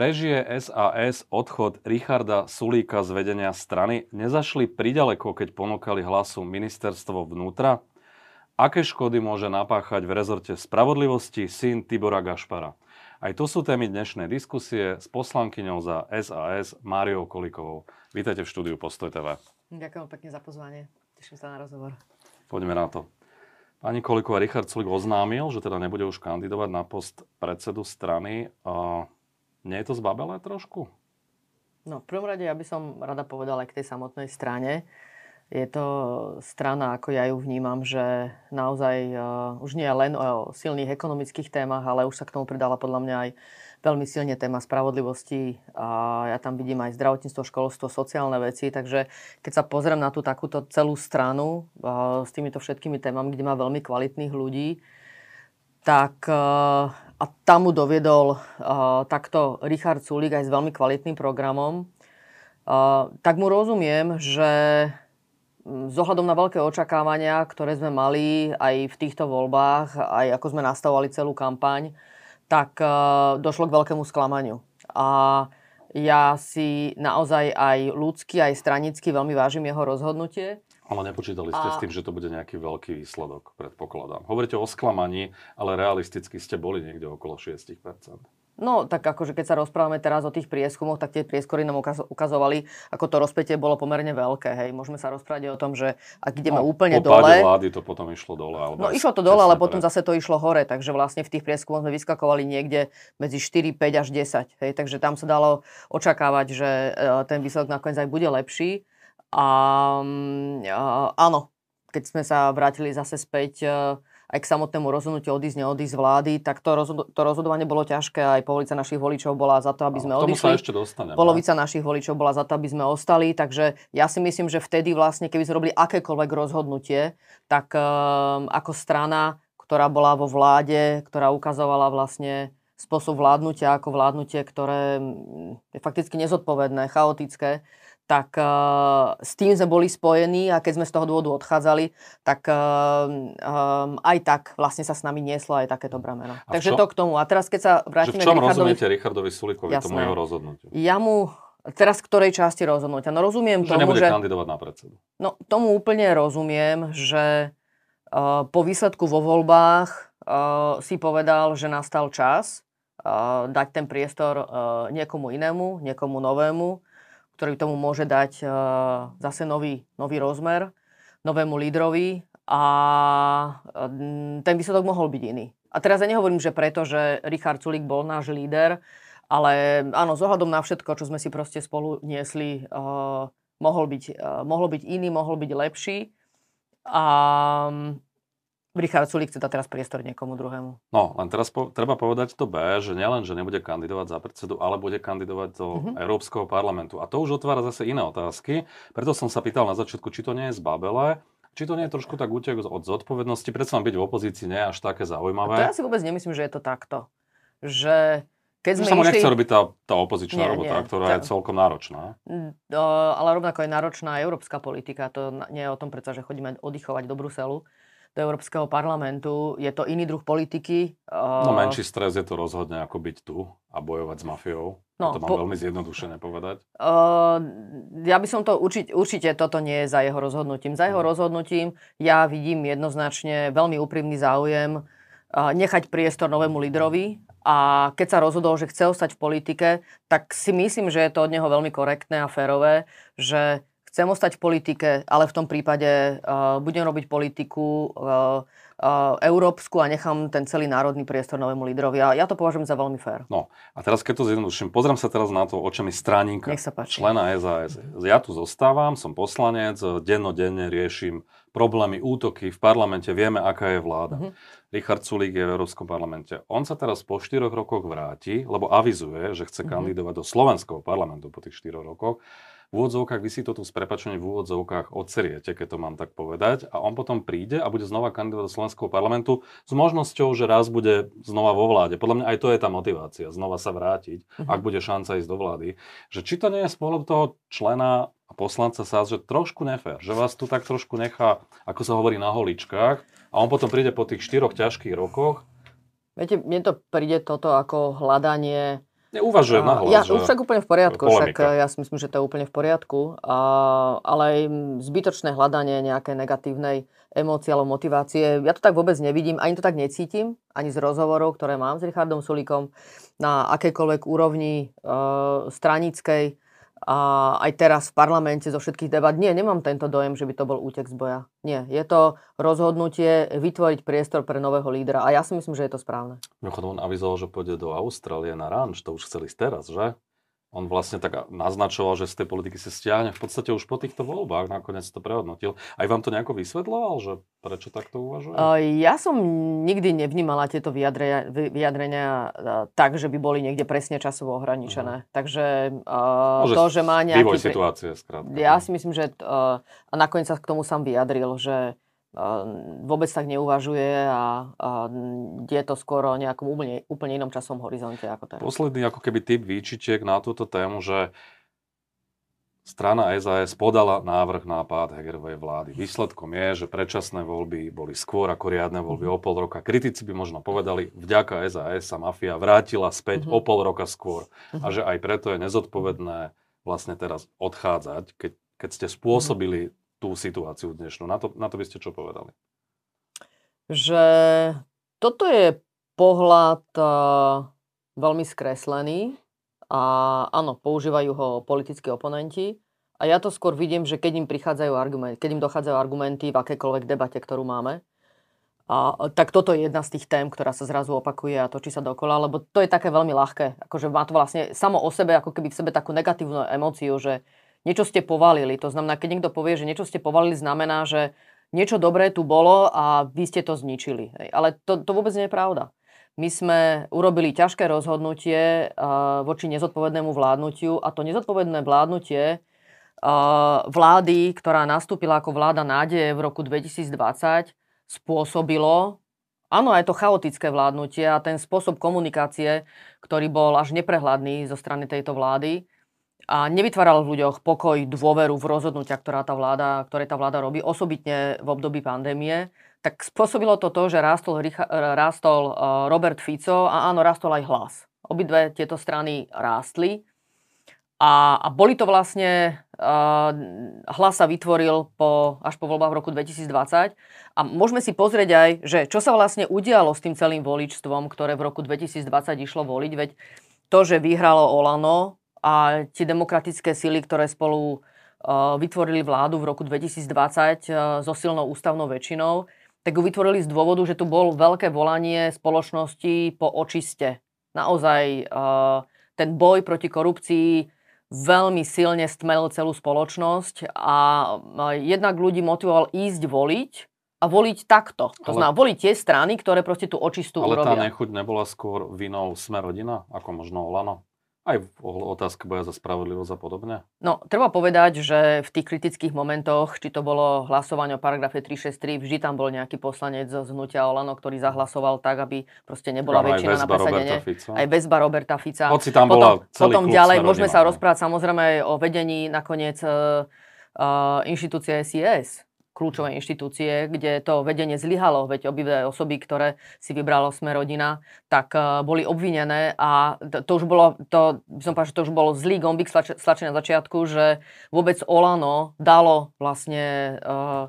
Prežije SAS odchod Richarda Sulíka z vedenia strany? Nezašli pridaleko, keď ponúkali hlasu ministerstvo vnútra? Aké škody môže napáchať v rezorte spravodlivosti syn Tibora Gašpara? Aj to sú témy dnešnej diskusie s poslankyňou za SAS Máriou Kolikovou. Vítajte v štúdiu Postoj TV. Ďakujem pekne za pozvanie. Teším sa na rozhovor. Poďme na to. Pani Koliková, Richard Sulík oznámil, že teda nebude už kandidovať na post predsedu strany. Nie je to zbabelé trošku? No, v prvom rade ja by som rada povedala aj k tej samotnej strane. Je to strana, ako ja ju vnímam, že naozaj uh, už nie len o silných ekonomických témach, ale už sa k tomu pridala podľa mňa aj veľmi silne téma spravodlivosti a ja tam vidím aj zdravotníctvo, školstvo, sociálne veci, takže keď sa pozriem na tú takúto celú stranu uh, s týmito všetkými témami, kde má veľmi kvalitných ľudí, tak uh, a tam mu doviedol uh, takto Richard Sulik aj s veľmi kvalitným programom. Uh, tak mu rozumiem, že z ohľadom na veľké očakávania, ktoré sme mali aj v týchto voľbách, aj ako sme nastavovali celú kampaň, tak uh, došlo k veľkému sklamaniu. A ja si naozaj aj ľudsky, aj stranicky veľmi vážim jeho rozhodnutie. Ale nepočítali ste a... s tým, že to bude nejaký veľký výsledok, predpokladám. Hovoríte o sklamaní, ale realisticky ste boli niekde okolo 6%. No, tak akože keď sa rozprávame teraz o tých prieskumoch, tak tie prieskory nám ukazovali, ako to rozpätie bolo pomerne veľké. Hej. Môžeme sa rozprávať o tom, že ak ideme no, úplne po dole... vlády to potom išlo dole. Alebo no išlo to dole, ale potom zase to išlo hore. Takže vlastne v tých prieskumoch sme vyskakovali niekde medzi 4, 5 až 10. Hej. Takže tam sa dalo očakávať, že e, ten výsledok nakoniec aj bude lepší. A, mm, a áno, keď sme sa vrátili zase späť e, aj k samotnému rozhodnutiu odísť, neodísť z vlády, tak to, rozhod- to rozhodovanie bolo ťažké. Aj polovica našich voličov bola za to, aby sme no, odišli. Sa ešte dostane, polovica našich voličov bola za to, aby sme ostali. Takže ja si myslím, že vtedy vlastne, keby sme robili akékoľvek rozhodnutie, tak um, ako strana, ktorá bola vo vláde, ktorá ukazovala vlastne spôsob vládnutia ako vládnutie, ktoré mm, je fakticky nezodpovedné, chaotické, tak uh, s tým sme boli spojení a keď sme z toho dôvodu odchádzali, tak uh, um, aj tak vlastne sa s nami nieslo aj takéto brameno. A Takže to k tomu. A teraz keď sa vrátime k Richardovi... rozumiete Richardovi Sulikovi, Jasné. tomu jeho rozhodnutiu? Ja mu... Teraz ktorej časti rozhodnutia? No rozumiem že tomu, že... kandidovať na predsedu. No tomu úplne rozumiem, že uh, po výsledku vo voľbách uh, si povedal, že nastal čas uh, dať ten priestor uh, niekomu inému, niekomu novému ktorý tomu môže dať uh, zase nový, nový rozmer, novému lídrovi a uh, ten výsledok mohol byť iný. A teraz ja nehovorím, že preto, že Richard Sulik bol náš líder, ale áno, z ohľadom na všetko, čo sme si proste spolu niesli, uh, mohol, byť, uh, mohol byť iný, mohol byť lepší. A Richard Sulík chce dať teraz priestor niekomu druhému. No, len teraz po, treba povedať to B, že nielen, že nebude kandidovať za predsedu, ale bude kandidovať do uh-huh. Európskeho parlamentu. A to už otvára zase iné otázky. Preto som sa pýtal na začiatku, či to nie je zbabele, či to nie je trošku tak útek od zodpovednosti. Predsa byť v opozícii nie je až také zaujímavé. A to ja si vôbec nemyslím, že je to takto. Že keď sme sa mu išli... nechce robiť tá, tá opozičná nie, robota, nie, ktorá je celkom náročná. Do, ale rovnako je náročná európska politika. To nie je o tom predsa, že chodíme oddychovať do Bruselu do Európskeho parlamentu. Je to iný druh politiky. No menší stres je to rozhodne ako byť tu a bojovať s mafiou. No, to mám po... veľmi zjednodušené povedať. Uh, ja by som to určite, určite toto nie je za jeho rozhodnutím. Za jeho hmm. rozhodnutím ja vidím jednoznačne veľmi úprimný záujem uh, nechať priestor novému lídrovi a keď sa rozhodol, že chce ostať v politike, tak si myslím, že je to od neho veľmi korektné a férové, že chcem ostať v politike, ale v tom prípade uh, budem robiť politiku uh, uh, európsku a nechám ten celý národný priestor novému lídrovi. A ja to považujem za veľmi fér. No a teraz keď to zjednoduším, pozriem sa teraz na to očami stráninka, člena SAS. Ja tu zostávam, som poslanec, dennodenne riešim problémy, útoky v parlamente, vieme, aká je vláda. Mm-hmm. Richard Sulík je v Európskom parlamente. On sa teraz po 4 rokoch vráti, lebo avizuje, že chce mm-hmm. kandidovať do slovenského parlamentu po tých 4 rokoch úvodzovkách, vy si to tu s prepačením v úvodzovkách odseriete, keď to mám tak povedať, a on potom príde a bude znova kandidovať do Slovenského parlamentu s možnosťou, že raz bude znova vo vláde. Podľa mňa aj to je tá motivácia, znova sa vrátiť, uh-huh. ak bude šanca ísť do vlády. Že či to nie je z toho člena a poslanca sa, že trošku nefér, že vás tu tak trošku nechá, ako sa hovorí, na holičkách a on potom príde po tých štyroch ťažkých rokoch. Viete, mne to príde toto ako hľadanie Neuvažujem na hlas, Ja už však úplne v poriadku, však ja si myslím, že to je úplne v poriadku, a, ale aj zbytočné hľadanie nejakej negatívnej emócie alebo motivácie, ja to tak vôbec nevidím, ani to tak necítim, ani z rozhovorov, ktoré mám s Richardom Sulíkom na akejkoľvek úrovni e, stranickej, a aj teraz v parlamente zo všetkých debat. Nie, nemám tento dojem, že by to bol útek z boja. Nie, je to rozhodnutie vytvoriť priestor pre nového lídra a ja si myslím, že je to správne. Mimochodom, on avizoval, že pôjde do Austrálie na ranč, to už chceli teraz, že? On vlastne tak naznačoval, že z tej politiky sa stiahne v podstate už po týchto voľbách, nakoniec to prehodnotil. Aj vám to nejako vysvetloval, že prečo takto uvažuje? Ja som nikdy nevnímala tieto vyjadrenia, vyjadrenia tak, že by boli niekde presne časovo ohraničené. Uh-huh. Takže uh, to, že má nejaký... Vývoj situácie, skrátka. Ja si myslím, že... Uh, a nakoniec sa k tomu sám vyjadril, že vôbec tak neuvažuje a, a je to skoro nejakom úplne, úplne inom časom horizonte ako teraz. Posledný ako keby typ výčičiek na túto tému, že strana SAS podala návrh na pád Hegerovej vlády. Výsledkom je, že predčasné voľby boli skôr ako riadne voľby mm-hmm. o pol roka. Kritici by možno povedali, vďaka SAS sa mafia vrátila späť mm-hmm. o pol roka skôr. Mm-hmm. A že aj preto je nezodpovedné vlastne teraz odchádzať, keď, keď ste spôsobili tú situáciu dnešnú. Na to, na to by ste čo povedali? Že toto je pohľad uh, veľmi skreslený a áno, používajú ho politickí oponenti. A ja to skôr vidím, že keď im prichádzajú argumenty, keď im dochádzajú argumenty v akékoľvek debate, ktorú máme, a, tak toto je jedna z tých tém, ktorá sa zrazu opakuje a točí sa dokola, lebo to je také veľmi ľahké. Akože má to vlastne samo o sebe, ako keby v sebe takú negatívnu emóciu, že niečo ste povalili. To znamená, keď niekto povie, že niečo ste povalili, znamená, že niečo dobré tu bolo a vy ste to zničili. Ale to, to vôbec nie je pravda. My sme urobili ťažké rozhodnutie uh, voči nezodpovednému vládnutiu a to nezodpovedné vládnutie uh, vlády, ktorá nastúpila ako vláda nádeje v roku 2020, spôsobilo, áno, je to chaotické vládnutie a ten spôsob komunikácie, ktorý bol až neprehľadný zo strany tejto vlády, a nevytváral v ľuďoch pokoj, dôveru v rozhodnutia, ktorá tá vláda, ktoré tá vláda robí, osobitne v období pandémie, tak spôsobilo to to, že rástol, rástol e, Robert Fico a áno, rástol aj hlas. Obidve tieto strany rástli. A, a boli to vlastne, uh, hlas sa vytvoril po, až po voľbách v roku 2020 a môžeme si pozrieť aj, že čo sa vlastne udialo s tým celým voličstvom, ktoré v roku 2020 išlo voliť, veď to, že vyhralo Olano, a tie demokratické síly, ktoré spolu uh, vytvorili vládu v roku 2020 uh, so silnou ústavnou väčšinou, tak ju vytvorili z dôvodu, že tu bol veľké volanie spoločnosti po očiste. Naozaj uh, ten boj proti korupcii veľmi silne stmelil celú spoločnosť a jednak ľudí motivoval ísť voliť a voliť takto. To ale, znamená voliť tie strany, ktoré proste tú očistú ale urobia. Ale tá nechuť nebola skôr vinou Sme rodina, ako možno Olano? Aj v otázke boja za spravodlivosť a podobne? No, treba povedať, že v tých kritických momentoch, či to bolo hlasovanie o paragrafe 363, vždy tam bol nejaký poslanec z hnutia Olano, ktorý zahlasoval tak, aby proste nebola Áno, väčšina na presadenie. Aj bezba Roberta Fica. Hoci tam bola potom, celý potom ďalej môžeme sa rozprávať samozrejme aj o vedení nakoniec uh, inštitúcie SIS kľúčové inštitúcie, kde to vedenie zlyhalo, veď obidve osoby, ktoré si vybralo sme rodina, tak uh, boli obvinené a to, to už bolo, to, by som povedal, že to už bol zlý gombik stlačený na začiatku, že vôbec Olano dalo vlastne uh,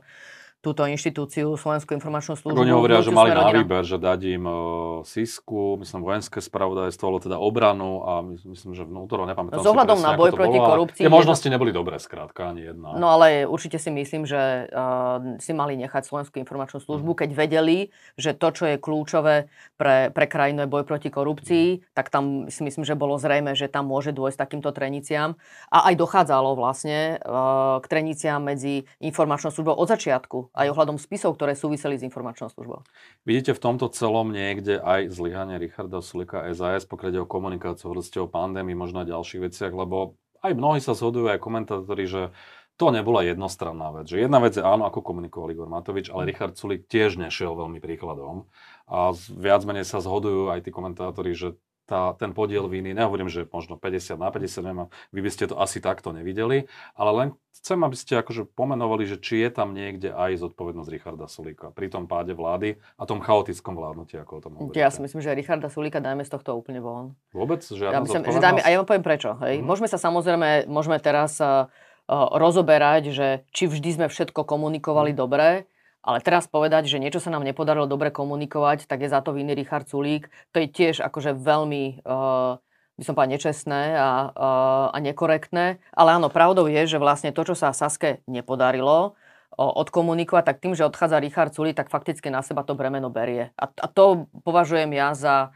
túto inštitúciu, Slovenskú informačnú službu. Oni hovoria, že mali na výber, že dať im uh, SISku, myslím vojenské spravodajstvo, ale teda obranu a myslím, že vnútro, nepamätám S ohľadom na boj proti korupcii. Tie možnosti jedno... neboli dobré, skrátka, ani jedna. No ale určite si myslím, že uh, si mali nechať Slovenskú informačnú službu, mm. keď vedeli, že to, čo je kľúčové pre, pre krajinu je boj proti korupcii, mm. tak tam si myslím, že bolo zrejme, že tam môže dôjsť takýmto treniciam. A aj dochádzalo vlastne uh, k treniciam medzi informačnou službou od začiatku aj ohľadom spisov, ktoré súviseli s informačnou službou. Vidíte v tomto celom niekde aj zlyhanie Richarda Sulika SAS, pokiaľ o komunikáciu, hovorili o pandémii, možno aj ďalších veciach, lebo aj mnohí sa zhodujú, aj komentátori, že to nebola jednostranná vec. Že jedna vec je áno, ako komunikoval Igor Matovič, ale Richard Sulik tiež nešiel veľmi príkladom. A viac menej sa zhodujú aj tí komentátori, že tá, ten podiel viny, nehovorím, že možno 50 na 50, neviem, vy by ste to asi takto nevideli, ale len chcem, aby ste akože pomenovali, že či je tam niekde aj zodpovednosť Richarda Sulíka pri tom páde vlády a tom chaotickom vládnutí, ako o tom hovoríte. Ja si myslím, že Richarda Sulíka dajme z tohto úplne von. Vôbec? Ja myslím, že dáme, a ja vám poviem prečo. Hej. Mm-hmm. Môžeme sa samozrejme, môžeme teraz uh, rozoberať, že či vždy sme všetko komunikovali mm. dobre, ale teraz povedať, že niečo sa nám nepodarilo dobre komunikovať, tak je za to vinný Richard Sulík. To je tiež akože veľmi, uh, by som povedal, nečestné a, uh, a nekorektné. Ale áno, pravdou je, že vlastne to, čo sa Saske nepodarilo, odkomunikovať, tak tým, že odchádza Richard Sulík, tak fakticky na seba to bremeno berie. A, a to považujem ja za,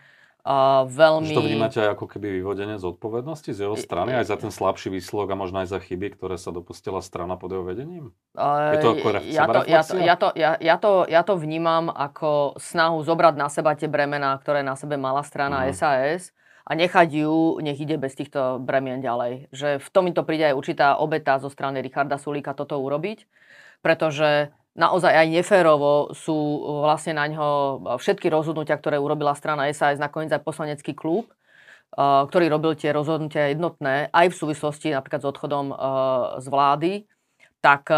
Uh, veľmi... Že to vnímate aj ako keby vyvodenie z odpovednosti z jeho strany, aj za ten slabší výsledok a možno aj za chyby, ktoré sa dopustila strana pod jeho vedením? Uh, je to ako ja to, ja, to, ja, to, ja, ja, to, ja to vnímam ako snahu zobrať na seba tie bremená, ktoré na sebe mala strana uh-huh. Mhm. SAS a nechať ju, nech ide bez týchto bremien ďalej. Že v tom mi to príde aj určitá obeta zo strany Richarda Sulíka toto urobiť, pretože naozaj aj neférovo sú vlastne na ňo všetky rozhodnutia, ktoré urobila strana SAS, nakoniec aj poslanecký klub, ktorý robil tie rozhodnutia jednotné aj v súvislosti napríklad s odchodom z vlády, tak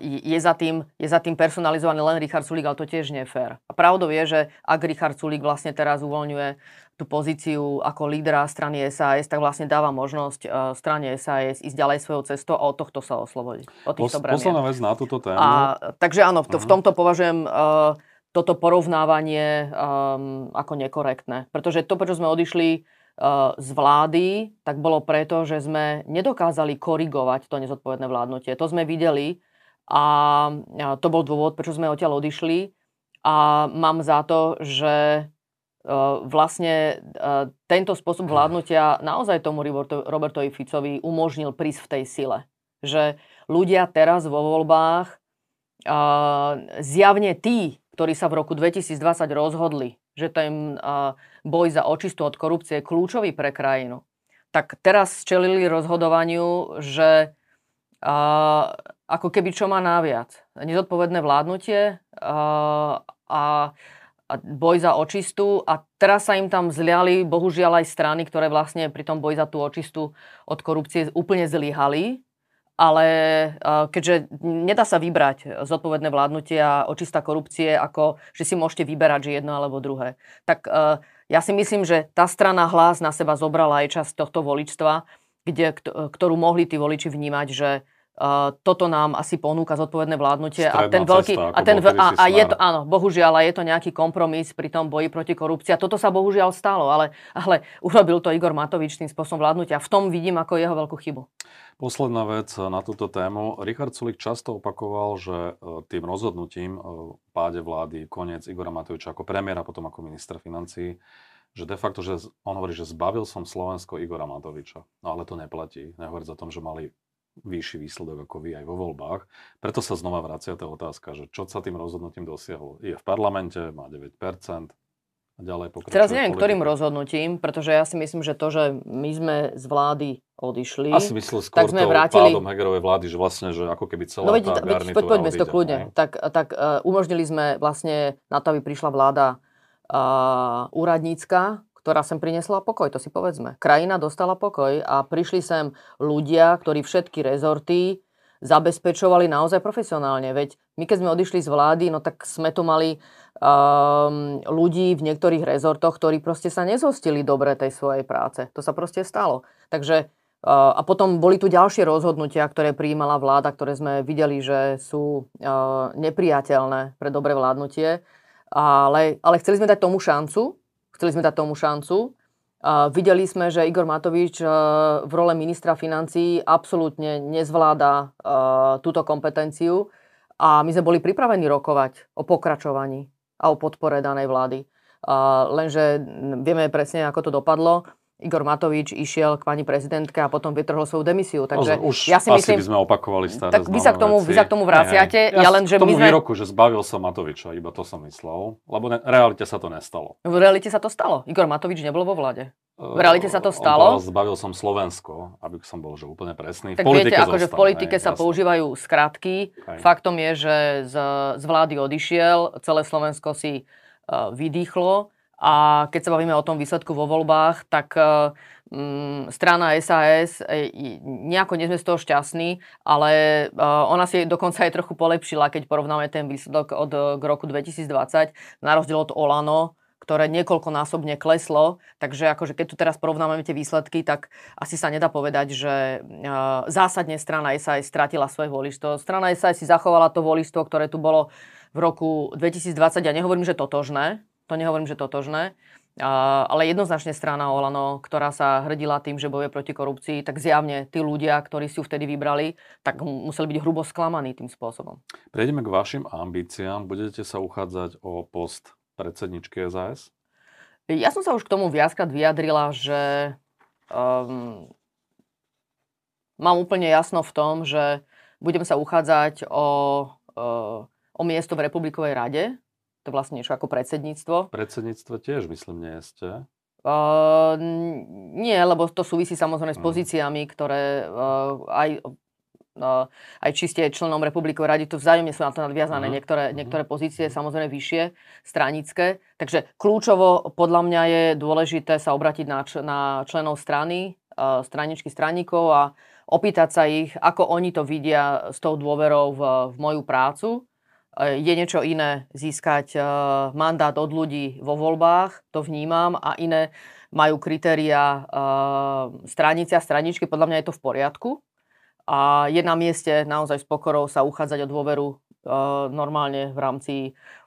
je za, tým, je za tým personalizovaný len Richard Sulík, ale to tiež nie je fér. A pravdou je, že ak Richard Sulík vlastne teraz uvoľňuje tú pozíciu ako lídra strany SAS, tak vlastne dáva možnosť uh, strane SAS ísť ďalej svojou cestou a od tohto sa oslobodiť. Od týchto Pos, posledná vec na túto tému. A, takže áno, to, uh-huh. v mhm. tomto považujem uh, toto porovnávanie um, ako nekorektné. Pretože to, prečo sme odišli uh, z vlády, tak bolo preto, že sme nedokázali korigovať to nezodpovedné vládnutie. To sme videli a to bol dôvod, prečo sme odtiaľ odišli. A mám za to, že vlastne tento spôsob vládnutia naozaj tomu Robertovi Ficovi umožnil prísť v tej sile. Že ľudia teraz vo voľbách zjavne tí, ktorí sa v roku 2020 rozhodli, že ten boj za očistu od korupcie je kľúčový pre krajinu, tak teraz čelili rozhodovaniu, že ako keby čo má naviac. Nezodpovedné vládnutie a boj za očistu a teraz sa im tam zliali bohužiaľ aj strany, ktoré vlastne pri tom boji za tú očistu od korupcie úplne zlyhali. Ale keďže nedá sa vybrať zodpovedné vládnutie a očista korupcie, ako že si môžete vyberať, že jedno alebo druhé, tak ja si myslím, že tá strana hlas na seba zobrala aj časť tohto voličstva, kde, ktorú mohli tí voliči vnímať, že Uh, toto nám asi ponúka zodpovedné vládnutie Stredná a ten veľký cesta, a ten a, a je to áno, bohužiaľ, a je to nejaký kompromis pri tom boji proti korupcii. A toto sa bohužiaľ stalo, ale, ale urobil to Igor Matovič tým spôsobom vládnutia. V tom vidím ako jeho veľkú chybu. Posledná vec na túto tému. Richard Sulik často opakoval, že e, tým rozhodnutím páde vlády koniec Igora Matoviča ako premiéra, potom ako minister financí, že de facto, že on hovorí, že zbavil som Slovensko Igora Matoviča. No ale to neplatí. Nehovoriť o tom, že mali vyšší výsledok ako vy aj vo voľbách. Preto sa znova vracia tá otázka, že čo sa tým rozhodnutím dosiahlo. Je v parlamente, má 9%, a ďalej pokračuje Teraz neviem, ktorým rozhodnutím, pretože ja si myslím, že to, že my sme z vlády odišli, Asi myslel skôr tak sme vrátili... pádom Hegerovej vlády, že vlastne, že ako keby celá no, tá garnitúra poď, poďme to kľudne. Tak, tak uh, umožnili sme vlastne na to, aby prišla vláda uh, úradnícka, ktorá sem priniesla pokoj, to si povedzme. Krajina dostala pokoj a prišli sem ľudia, ktorí všetky rezorty zabezpečovali naozaj profesionálne. Veď my keď sme odišli z vlády, no tak sme tu mali um, ľudí v niektorých rezortoch, ktorí proste sa nezhostili dobre tej svojej práce. To sa proste stalo. Takže uh, a potom boli tu ďalšie rozhodnutia, ktoré prijímala vláda, ktoré sme videli, že sú uh, nepriateľné pre dobre vládnutie. Ale, ale chceli sme dať tomu šancu, Chceli sme dať tomu šancu. Uh, videli sme, že Igor Matovič uh, v role ministra financí absolútne nezvláda uh, túto kompetenciu a my sme boli pripravení rokovať o pokračovaní a o podpore danej vlády. Lenže vieme presne, ako to dopadlo. Igor Matovič išiel k pani prezidentke a potom vytrhol svoju demisiu. Takže no, už ja si myslím, by sme opakovali staré Tak vy sa k tomu, vy sa k tomu vraciate. Ja, ja len, že tomu my sme... výroku, že zbavil sa Matoviča, iba to som myslel. Lebo ne, realite sa to nestalo. V realite sa to stalo. Igor Matovič nebol vo vláde. V realite sa to stalo. On zbavil som Slovensko, aby som bol že úplne presný. Tak v politike viete, akože v politike hej, sa jasne. používajú skratky. Hej. Faktom je, že z, z vlády odišiel, celé Slovensko si uh, vydýchlo A keď sa bavíme o tom výsledku vo voľbách, tak um, strana SAS, e, nejako nie sme z toho šťastní, ale uh, ona si dokonca aj trochu polepšila, keď porovnáme ten výsledok od k roku 2020, na rozdiel od Olano, ktoré niekoľkonásobne kleslo. Takže akože keď tu teraz porovnáme tie výsledky, tak asi sa nedá povedať, že zásadne strana SAS stratila svoje voličstvo. Strana SAS si zachovala to voličstvo, ktoré tu bolo v roku 2020. Ja nehovorím, že totožné, to nehovorím, že totožné, uh, ale jednoznačne strana Olano, ktorá sa hrdila tým, že boje proti korupcii, tak zjavne tí ľudia, ktorí si ju vtedy vybrali, tak museli byť hrubo sklamaní tým spôsobom. Prejdeme k vašim ambíciám. Budete sa uchádzať o post predsedničky SAS? Ja som sa už k tomu viackrát vyjadrila, že um, mám úplne jasno v tom, že budem sa uchádzať o, uh, o miesto v Republikovej rade. To vlastne niečo ako predsedníctvo. Predsedníctvo tiež, myslím, nie ste. Uh, nie, lebo to súvisí samozrejme s mhm. pozíciami, ktoré uh, aj aj či ste členom republikovej rady, to vzájomne sú na to nadviazané uh-huh. niektoré, mhm. niektoré pozície, samozrejme vyššie, stranické. Takže kľúčovo podľa mňa je dôležité sa obratiť na, na členov strany, straničky straníkov a opýtať sa ich, ako oni to vidia s tou dôverou v, v moju prácu. Uh, je niečo iné získať uh, mandát od ľudí vo voľbách, to vnímam, a iné majú kritéria uh, stranice a straničky, podľa mňa je to v poriadku a je na mieste naozaj s pokorou sa uchádzať o dôveru e, normálne v rámci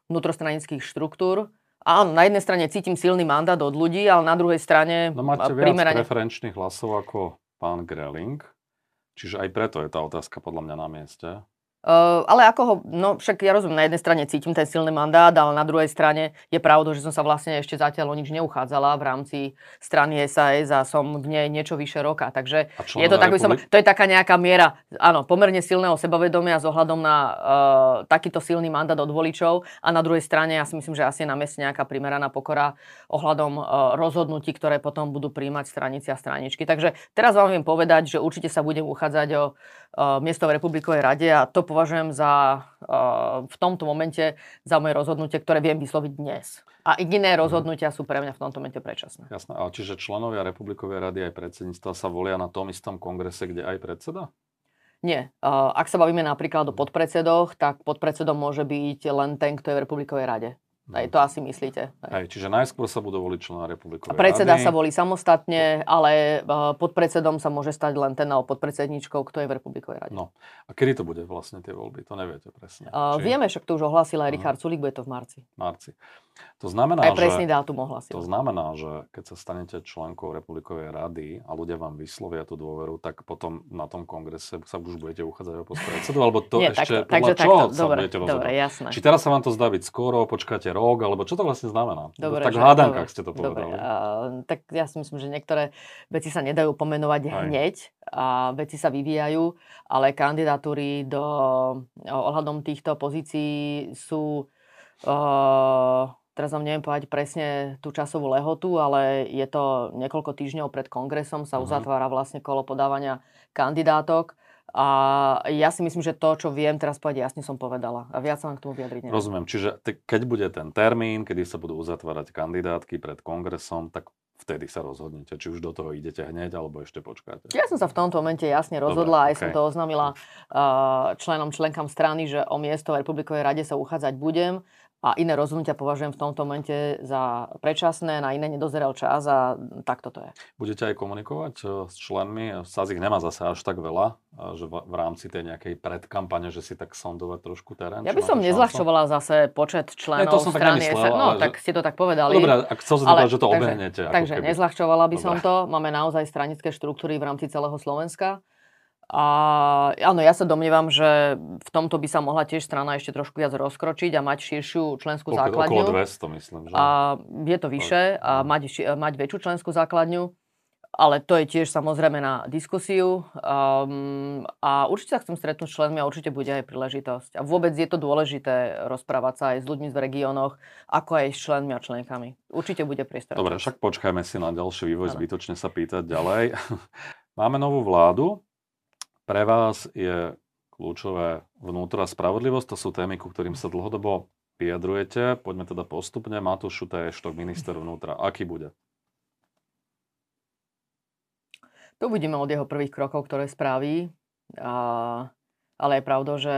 vnútrostranických štruktúr. Áno, na jednej strane cítim silný mandát od ľudí, ale na druhej strane... No máte viac primerane... preferenčných hlasov ako pán Greling, čiže aj preto je tá otázka podľa mňa na mieste. Uh, ale ako ho, no však ja rozumiem, na jednej strane cítim ten silný mandát, ale na druhej strane je pravdou, že som sa vlastne ešte zatiaľ o nič neuchádzala v rámci strany SAS a som v nej niečo vyše roka. Takže je to, tak, som, to je taká nejaká miera, áno, pomerne silného sebavedomia s ohľadom na uh, takýto silný mandát od voličov a na druhej strane ja si myslím, že asi je na mieste nejaká primeraná pokora ohľadom uh, rozhodnutí, ktoré potom budú príjmať stranici a straničky. Takže teraz vám viem povedať, že určite sa budem uchádzať o uh, miesto v Republikovej rade a to považujem za uh, v tomto momente za moje rozhodnutie, ktoré viem vysloviť dnes. A iné mhm. rozhodnutia sú pre mňa v tomto momente predčasné. Jasné. A čiže členovia Republikovej rady aj predsedníctva sa volia na tom istom kongrese, kde aj predseda? Nie. Uh, ak sa bavíme napríklad o podpredsedoch, tak podpredsedom môže byť len ten, kto je v Republikovej rade. Aj to asi myslíte. Aj, čiže najskôr sa budú voliť člena republikovej Predseda rady. sa volí samostatne, ale e, pod predsedom sa môže stať len ten alebo podpredsedničkou, kto je v republikovej rade. No. A kedy to bude vlastne tie voľby? To neviete presne. Uh, Či... Vieme, však to už ohlasil aj Richard Sulik, bude to v marci. Marci. To znamená, aj presný že, dátum ohlasil. To znamená, že keď sa stanete členkou republikovej rady a ľudia vám vyslovia tú dôveru, tak potom na tom kongrese sa už budete uchádzať o post predsedu, alebo to Nie, ešte takto, podľa takže čoho takto, sa dobre, budete rozhodovať? Dobre, jasné. Či teraz sa vám to zdá byť skoro, počkáte rok, alebo čo to vlastne znamená? Dobre, tak v hádankách ste to povedali. Dobre, uh, tak ja si myslím, že niektoré veci sa nedajú pomenovať Aj. hneď a veci sa vyvíjajú, ale kandidatúry do ohľadom týchto pozícií sú uh, teraz vám neviem povedať presne tú časovú lehotu, ale je to niekoľko týždňov pred kongresom sa mhm. uzatvára vlastne kolo podávania kandidátok. A ja si myslím, že to, čo viem teraz povedať, jasne som povedala. A viac sa vám k tomu vyjadriť neviem. Rozumiem. Čiže te, keď bude ten termín, kedy sa budú uzatvárať kandidátky pred kongresom, tak vtedy sa rozhodnete, či už do toho idete hneď, alebo ešte počkáte. Ja som sa v tomto momente jasne rozhodla, Dobre, aj okay. som to oznámila uh, členom, členkám strany, že o miesto v Republikovej rade sa uchádzať budem a iné rozhodnutia považujem v tomto momente za predčasné, na iné nedozrel čas a takto to je. Budete aj komunikovať eh, s členmi? Saz ich nemá zase až tak veľa, eh, že v, rámci tej nejakej predkampane, že si tak sondovať trošku terén? Ja by som nezľahčovala zase počet členov ja, to som strany. Tak nemyslel, no, tak ste to tak povedali. Dobre, ak chcel som ale, že to obehnete. Takže, takže nezľahčovala by Dobre. som to. Máme naozaj stranické štruktúry v rámci celého Slovenska. A áno, ja sa domnievam, že v tomto by sa mohla tiež strana ešte trošku viac rozkročiť a mať širšiu členskú Okolo základňu. Okolo 200, myslím. Že? A je to vyššie a mať, mať väčšiu členskú základňu. Ale to je tiež samozrejme na diskusiu. Um, a určite sa chcem stretnúť s členmi a určite bude aj príležitosť. A vôbec je to dôležité rozprávať sa aj s ľuďmi v regiónoch, ako aj s členmi a členkami. Určite bude priestor. Dobre, však počkajme si na ďalší vývoj, ano. zbytočne sa pýtať ďalej. Máme novú vládu, pre vás je kľúčové vnútra spravodlivosť, to sú témy, ku ktorým sa dlhodobo vyjadrujete. Poďme teda postupne. Matúš Šuta je štok minister vnútra. Aký bude? To uvidíme od jeho prvých krokov, ktoré spraví. A, ale je pravda, že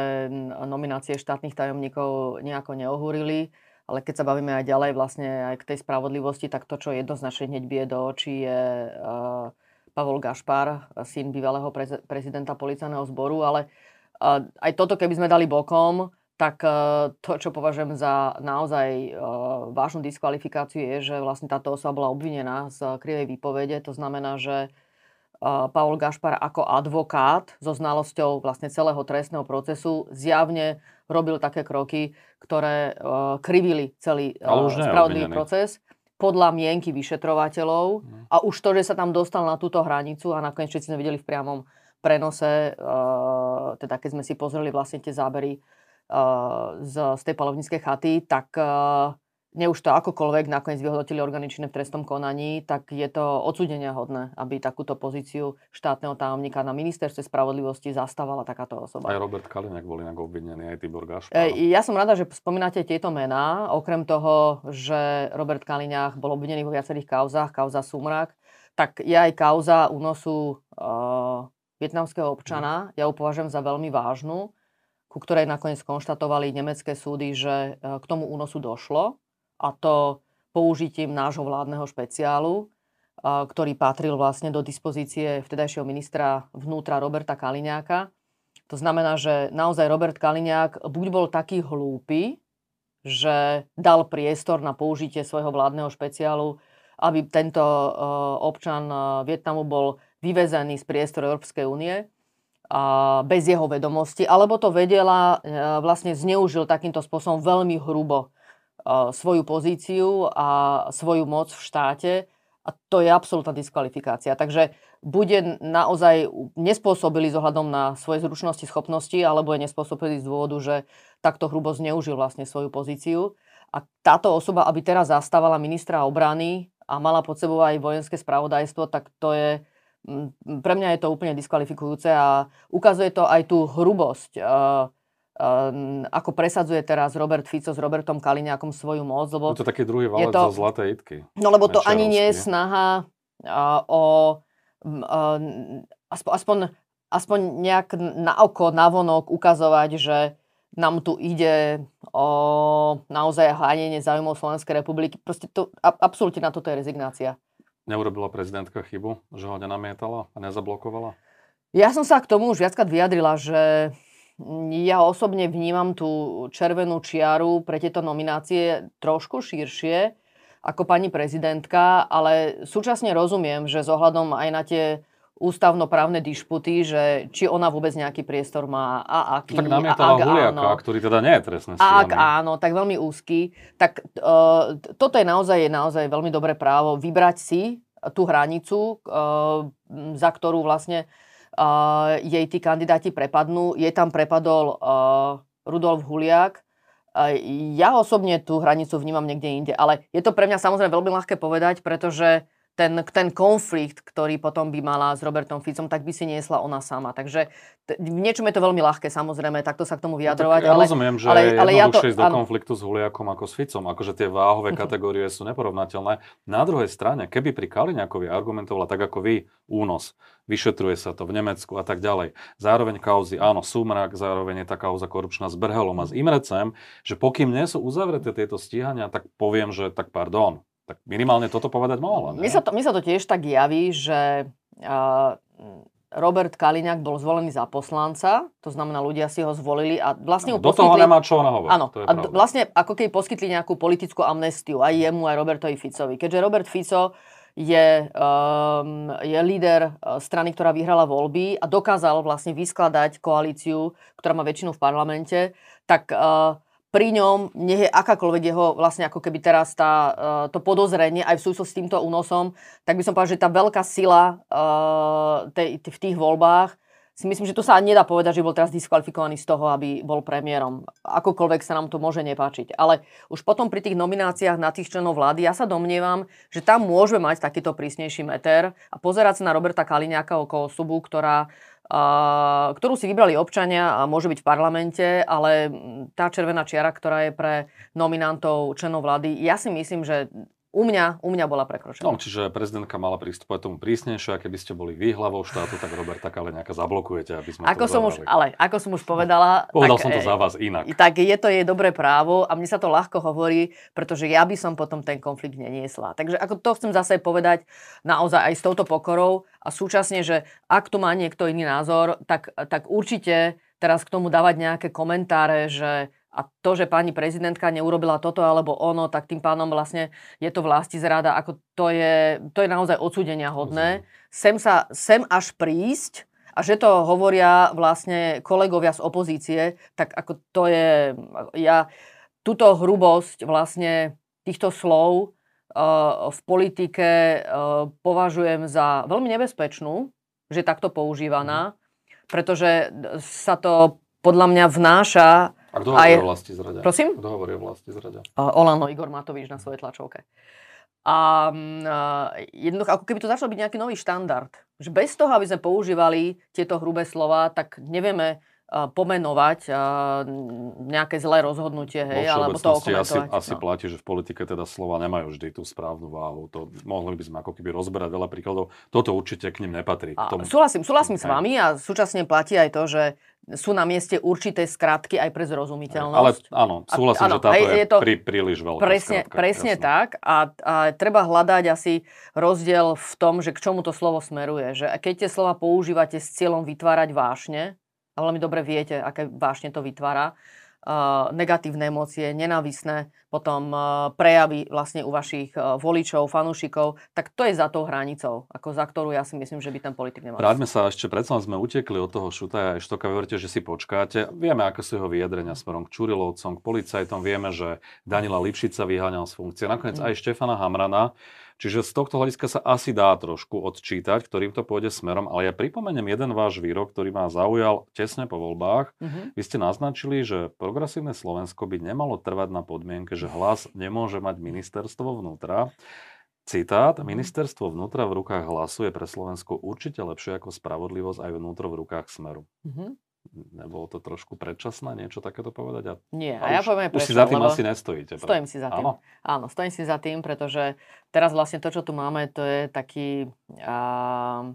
nominácie štátnych tajomníkov nejako neohúrili. Ale keď sa bavíme aj ďalej vlastne aj k tej spravodlivosti, tak to, čo jednoznačne hneď bije do očí, je uh, Pavol Gašpar, syn bývalého prez- prezidenta policajného zboru. Ale aj toto, keby sme dali bokom, tak uh, to, čo považujem za naozaj uh, vážnu diskvalifikáciu, je, že vlastne táto osoba bola obvinená z krivej výpovede. To znamená, že Pavol Gašpar ako advokát so znalosťou vlastne celého trestného procesu zjavne robil také kroky, ktoré krivili celý spravodlivý proces podľa mienky vyšetrovateľov mm. a už to, že sa tam dostal na túto hranicu a nakoniec všetci sme videli v priamom prenose, uh, teda keď sme si pozreli vlastne tie zábery uh, z, z tej palovníckej chaty, tak uh, ne už to akokoľvek nakoniec vyhodnotili organičné v trestnom konaní, tak je to odsudenia hodné, aby takúto pozíciu štátneho tajomníka na ministerstve spravodlivosti zastávala takáto osoba. Aj Robert Kaliňák bol inak obvinený, aj Tibor Gašpar. E, ja som rada, že spomínate tieto mená. Okrem toho, že Robert Kaliňák bol obvinený vo viacerých kauzách, kauza Sumrak, tak je aj kauza únosu uh, vietnamského občana. Ja ju považujem za veľmi vážnu ku ktorej nakoniec konštatovali nemecké súdy, že k tomu únosu došlo a to použitím nášho vládneho špeciálu, ktorý patril vlastne do dispozície vtedajšieho ministra vnútra Roberta Kaliňáka. To znamená, že naozaj Robert Kaliňák buď bol taký hlúpy, že dal priestor na použitie svojho vládneho špeciálu, aby tento občan Vietnamu bol vyvezený z priestoru Európskej únie bez jeho vedomosti, alebo to vedela, vlastne zneužil takýmto spôsobom veľmi hrubo svoju pozíciu a svoju moc v štáte a to je absolútna diskvalifikácia. Takže bude naozaj nespôsobili zohľadom na svoje zručnosti, schopnosti, alebo je nespôsobili z dôvodu, že takto hrubo zneužil vlastne svoju pozíciu. A táto osoba, aby teraz zastávala ministra obrany a mala pod sebou aj vojenské spravodajstvo, tak to je, pre mňa je to úplne diskvalifikujúce a ukazuje to aj tú hrubosť Ehm, ako presadzuje teraz Robert Fico s Robertom Kaliňákom svoju moc. Lebo je to taký druhý valec to, zo zlatej itky. No lebo to ani nie je snaha uh, o uh, aspoň, aspoň, aspoň nejak na oko, na vonok ukazovať, že nám tu ide o naozaj hľadenie záujmov Slovenskej republiky. Proste to, a, absolútne na toto je rezignácia. Neurobila prezidentka chybu, že ho nenamietala a nezablokovala? Ja som sa k tomu už viackrát vyjadrila, že ja osobne vnímam tú červenú čiaru pre tieto nominácie trošku širšie ako pani prezidentka, ale súčasne rozumiem, že s ohľadom aj na tie ústavnoprávne dišputy, že či ona vôbec nejaký priestor má a aký. Tak namietala Huliaka, áno, ktorý teda nie je trestné Ak áno, tak veľmi úzky. Tak uh, toto je naozaj, je naozaj veľmi dobré právo vybrať si tú hranicu, uh, za ktorú vlastne uh, jej tí kandidáti prepadnú. Jej tam prepadol uh, Rudolf Huliak. Uh, ja osobne tú hranicu vnímam niekde inde, ale je to pre mňa samozrejme veľmi ľahké povedať, pretože ten, ten konflikt, ktorý potom by mala s Robertom Ficom, tak by si niesla ona sama. Takže t- v niečom je to veľmi ľahké, samozrejme, takto sa k tomu vyjadrovať. No, ja ale, rozumiem, že ale, ale ja to, ísť do konfliktu s Huliakom ako s Ficom. Akože tie váhové kategórie sú neporovnateľné. Na druhej strane, keby pri Kaliňakovi argumentovala tak ako vy, únos, vyšetruje sa to v Nemecku a tak ďalej. Zároveň kauzy, áno, súmrak, zároveň je tá kauza korupčná s Brhelom a s Imrecem, že pokým nie sú uzavreté tieto stíhania, tak poviem, že tak pardon, tak minimálne toto povedať mohla. Mne sa, to, mne sa to tiež tak javí, že uh, Robert Kaliňák bol zvolený za poslanca, to znamená, ľudia si ho zvolili a vlastne mu Do poskytli... toho nemá čo nahovoriť. Áno, a pravda. vlastne ako keby poskytli nejakú politickú amnestiu aj jemu, aj Robertovi Ficovi. Keďže Robert Fico je, um, je líder uh, strany, ktorá vyhrala voľby a dokázal vlastne vyskladať koalíciu, ktorá má väčšinu v parlamente, tak uh, pri ňom, nech je akákoľvek jeho vlastne ako keby teraz tá, uh, to podozrenie aj v súvislosti s týmto únosom, tak by som povedal, že tá veľká sila uh, tej, v tých voľbách si myslím, že to sa nedá povedať, že bol teraz diskvalifikovaný z toho, aby bol premiérom. Akokoľvek sa nám to môže nepáčiť. Ale už potom pri tých nomináciách na tých členov vlády, ja sa domnievam, že tam môžeme mať takýto prísnejší meter a pozerať sa na Roberta Kaliňáka ako osobu, ktorá ktorú si vybrali občania a môže byť v parlamente, ale tá červená čiara, ktorá je pre nominantov členov vlády, ja si myslím, že u mňa, u mňa bola prekročená. No, čiže prezidentka mala prístupovať tomu prísnejšie a keby ste boli vy hlavou štátu, tak Roberta nejaká zablokujete, aby sme ako to som už, Ale ako som už povedala... Povedal tak, som to za vás inak. Tak je to jej dobré právo a mne sa to ľahko hovorí, pretože ja by som potom ten konflikt neniesla. Takže ako to chcem zase povedať naozaj aj s touto pokorou a súčasne, že ak tu má niekto iný názor, tak, tak určite teraz k tomu dávať nejaké komentáre, že a to, že pani prezidentka neurobila toto alebo ono, tak tým pánom vlastne je to vlasti zrada, ako to je, to je naozaj odsúdenia hodné. Sem, sa, sem až prísť a že to hovoria vlastne kolegovia z opozície, tak ako to je, ja túto hrubosť vlastne týchto slov uh, v politike uh, považujem za veľmi nebezpečnú, že takto používaná, mhm. pretože sa to podľa mňa vnáša a kto hovorí aj... o vlasti zrade? Prosím? Kto hovorí o vlasti zrade? Uh, Olano, Igor Matovič na svojej tlačovke. A uh, jednoducho, ako keby to začal byť nejaký nový štandard. Že bez toho, aby sme používali tieto hrubé slova, tak nevieme pomenovať nejaké zlé rozhodnutie, hej, alebo to okomentovať. Asi, asi no. platí, že v politike teda slova nemajú vždy tú správnu váhu. To mohli by sme ako keby rozberať veľa príkladov. Toto určite k ním nepatrí. A, tomu... Súhlasím, súhlasím s vami a súčasne platí aj to, že sú na mieste určité skratky aj pre zrozumiteľnosť. Ale áno, súhlasím, a, áno, že táto je, je to prí, príliš veľká Presne, skratka, presne tak a, a treba hľadať asi rozdiel v tom, že k čomu to slovo smeruje. Že keď tie slova používate s cieľom vytvárať vášne, a veľmi dobre viete, aké vášne to vytvára, negatívne emócie, nenávisné potom prejavy vlastne u vašich voličov, fanúšikov, tak to je za tou hranicou, ako za ktorú ja si myslím, že by ten politik nemal. Vráťme sa ešte, predsa sme utekli od toho Šutaja a Štoka, hovoríte, že si počkáte. Vieme, ako sú jeho vyjadrenia smerom k Čurilovcom, k policajtom, vieme, že Danila Lipšica vyháňal z funkcie, nakoniec mm. aj Štefana Hamrana. Čiže z tohto hľadiska sa asi dá trošku odčítať, ktorým to pôjde smerom, ale ja pripomeniem jeden váš výrok, ktorý ma zaujal tesne po voľbách. Mm-hmm. Vy ste naznačili, že progresívne Slovensko by nemalo trvať na podmienke, že hlas nemôže mať ministerstvo vnútra. Citát, mhm. ministerstvo vnútra v rukách hlasu je pre Slovensko určite lepšie ako spravodlivosť aj vnútro v rukách smeru. Mm-hmm nebolo to trošku predčasné niečo takéto povedať? A, Nie, a, a ja už, poviem prečo, už si za tým asi nestojíte. Pre... Stojím si za tým. Áno? Áno, stojím si za tým, pretože teraz vlastne to, čo tu máme, to je taký a,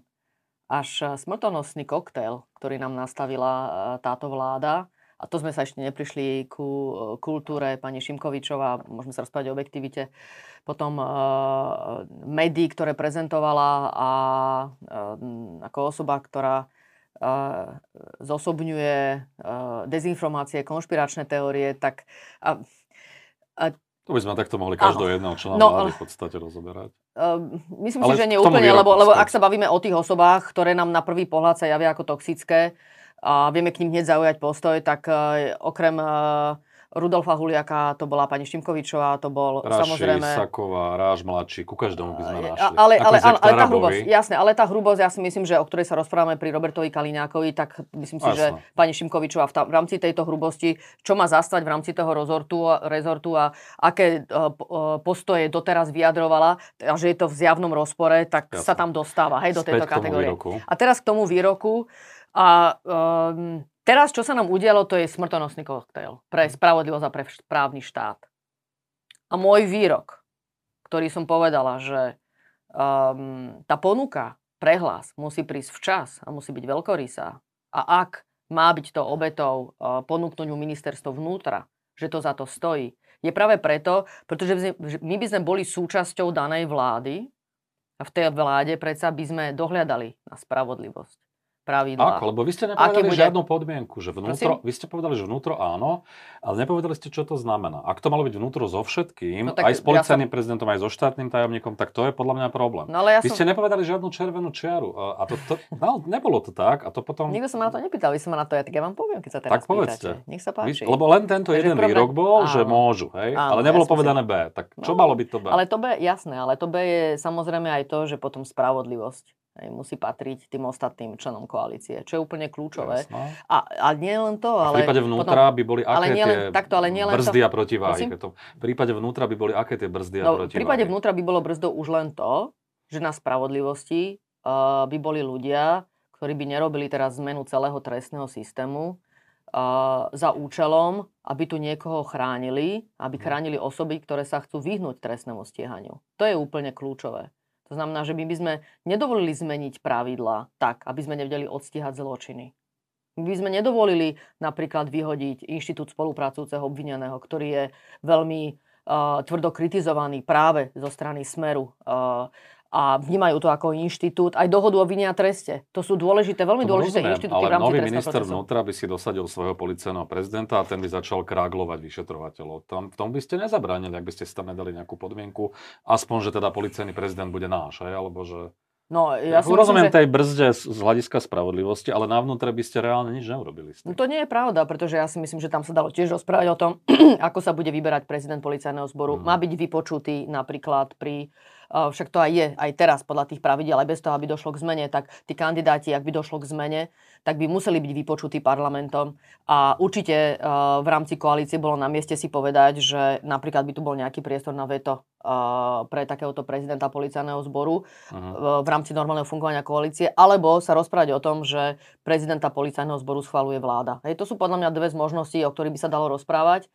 až smrtonosný koktail, ktorý nám nastavila táto vláda. A to sme sa ešte neprišli ku kultúre pani Šimkovičová, môžeme sa rozprávať o objektivite, potom uh, médií, ktoré prezentovala a uh, ako osoba, ktorá zosobňuje dezinformácie, konšpiračné teórie, tak... A, a, to by sme takto mohli každého jedného člena no, vlády v podstate rozoberať. Uh, myslím Ale si, že nie úplne, lebo, lebo ak sa bavíme o tých osobách, ktoré nám na prvý pohľad sa javia ako toxické a vieme k nim hneď zaujať postoj, tak uh, okrem uh, Rudolfa Huliaka, to bola pani Šimkovičová, to bol Raši, samozrejme... Saková, Ráž mladší, ku každému by sme našli. Ale, ale, ale, ale tá hrubosť, jasne, ale tá hrubosť, ja si myslím, že o ktorej sa rozprávame pri Robertovi Kaliňákovi, tak myslím si, Jasne. že pani Šimkovičová v, tá, v rámci tejto hrubosti, čo má zastať v rámci toho rezortu, rezortu a aké uh, postoje doteraz vyjadrovala, a že je to v zjavnom rozpore, tak Jasne. sa tam dostáva hej, do tejto kategórie. A teraz k tomu výroku. A um, Teraz, čo sa nám udialo, to je smrtonosný koktejl pre mhm. spravodlivosť a pre právny štát. A môj výrok, ktorý som povedala, že um, tá ponuka, prehlas musí prísť včas a musí byť veľkorysá. A ak má byť to obetou uh, ponúknuť mu ministerstvo vnútra, že to za to stojí, je práve preto, pretože my by sme boli súčasťou danej vlády a v tej vláde predsa by sme dohľadali na spravodlivosť pravidlá. Ako? Lebo vy ste nepovedali bude... žiadnu podmienku, že vnútro, vy ste povedali, že vnútro áno, ale nepovedali ste, čo to znamená. Ak to malo byť vnútro so všetkým, no, aj s policajným ja som... prezidentom, aj so štátnym tajomníkom, tak to je podľa mňa problém. No, ale ja vy som... ste nepovedali žiadnu červenú čiaru. A to, to, no, nebolo to tak. A to potom... Nikto sa ma na to nepýtal, vy sa ma na to, ja, tak ja vám poviem, keď sa teraz tak povedzte. Pýtate. Nech sa páči. Vy, lebo len tento Takže jeden prvé... výrok bol, áno. že môžu, hej? Áno, ale nebolo ja povedané B. Tak čo no, malo byť to B? Ale to B, jasné, ale to B je samozrejme aj to, že potom spravodlivosť Hej, musí patriť tým ostatným členom koalície, čo je úplne kľúčové. A, a nie len to, ale... A v prípade vnútra potom, by boli aké ale nie len, tie takto, ale nie len brzdy to, a protiváhy? To, v prípade vnútra by boli aké tie brzdy a no, protiváhy? V prípade vnútra by bolo brzdou už len to, že na spravodlivosti uh, by boli ľudia, ktorí by nerobili teraz zmenu celého trestného systému uh, za účelom, aby tu niekoho chránili, aby mhm. chránili osoby, ktoré sa chcú vyhnúť trestnému stíhaniu. To je úplne kľúčové. To znamená, že my by sme nedovolili zmeniť pravidlá tak, aby sme nevedeli odstíhať zločiny. My by sme nedovolili napríklad vyhodiť inštitút spolupracujúceho obvineného, ktorý je veľmi uh, tvrdo kritizovaný práve zo strany Smeru. Uh, a vnímajú to ako inštitút, aj dohodu o vine a treste. To sú dôležité, veľmi to dôležité rozumiem, inštitúty ale v rámci nový minister procesu. vnútra by si dosadil svojho policajného prezidenta a ten by začal kráglovať vyšetrovateľov. Tam, v tom by ste nezabránili, ak by ste si tam nedali nejakú podmienku, aspoň, že teda policajný prezident bude náš, aj? alebo že... No, ja si Rozumiem myslím, tej brzde z hľadiska spravodlivosti, ale navnútre by ste reálne nič neurobili. No to nie je pravda, pretože ja si myslím, že tam sa dalo tiež rozprávať o tom, ako sa bude vyberať prezident policajného zboru. Hmm. Má byť vypočutý napríklad pri však to aj je aj teraz podľa tých pravidel, aj bez toho, aby došlo k zmene, tak tí kandidáti, ak by došlo k zmene, tak by museli byť vypočutí parlamentom. A určite v rámci koalície bolo na mieste si povedať, že napríklad by tu bol nejaký priestor na veto pre takéhoto prezidenta policajného zboru uh-huh. v rámci normálneho fungovania koalície, alebo sa rozprávať o tom, že prezidenta policajného zboru schvaluje vláda. Hej, to sú podľa mňa dve z možností, o ktorých by sa dalo rozprávať.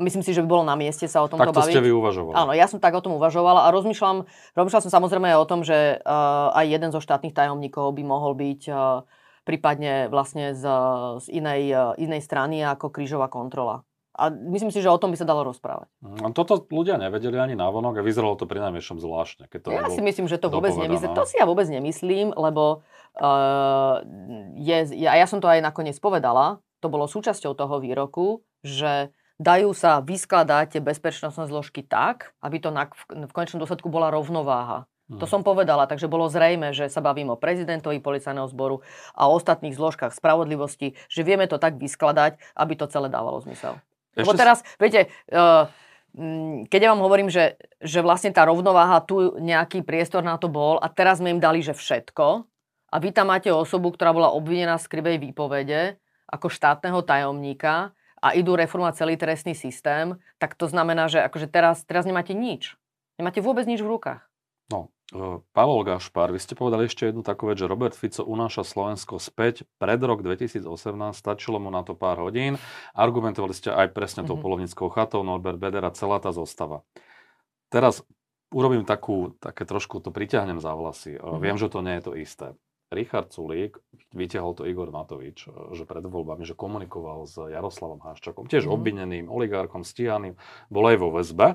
Myslím si, že by bolo na mieste sa o tomto to baviť. ste vy uvažovali. Áno, ja som tak o tom uvažovala a rozmýšľam, rozmýšľal som samozrejme aj o tom, že uh, aj jeden zo štátnych tajomníkov by mohol byť uh, prípadne vlastne z, z inej, uh, inej strany ako krížová kontrola. A myslím si, že o tom by sa dalo rozprávať. Mm, toto ľudia nevedeli ani návonok a vyzeralo to pri najmenšom zvláštne. Keď to ja si myslím, že to vôbec nemyslím. To si ja vôbec nemyslím, lebo uh, je, ja, ja som to aj nakoniec povedala, to bolo súčasťou toho výroku, že dajú sa vyskladať tie bezpečnostné zložky tak, aby to na, v konečnom dôsledku bola rovnováha. Hmm. To som povedala, takže bolo zrejme, že sa bavím o prezidentovi policajného zboru a o ostatných zložkách spravodlivosti, že vieme to tak vyskladať, aby to celé dávalo zmysel. Ešte Lebo teraz, viete, uh, keď ja vám hovorím, že, že vlastne tá rovnováha, tu nejaký priestor na to bol a teraz sme im dali, že všetko a vy tam máte osobu, ktorá bola obvinená z krivej výpovede ako štátneho tajomníka, a idú reformovať celý trestný systém, tak to znamená, že akože teraz, teraz nemáte nič. Nemáte vôbec nič v rukách. No, e, Pavol Gašpar, vy ste povedali ešte jednu takú vec, že Robert Fico unáša Slovensko späť. Pred rok 2018 stačilo mu na to pár hodín. Argumentovali ste aj presne tou mm-hmm. polovnickou chatou, Norbert Beder a celá tá zostava. Teraz urobím takú, také trošku to priťahnem za vlasy. Mm-hmm. Viem, že to nie je to isté. Richard Sulík, vytiahol to Igor Matovič, e, že pred voľbami, že komunikoval s Jaroslavom Haščakom, tiež mm. obvineným oligárkom, stíhaným, bol aj vo väzbe.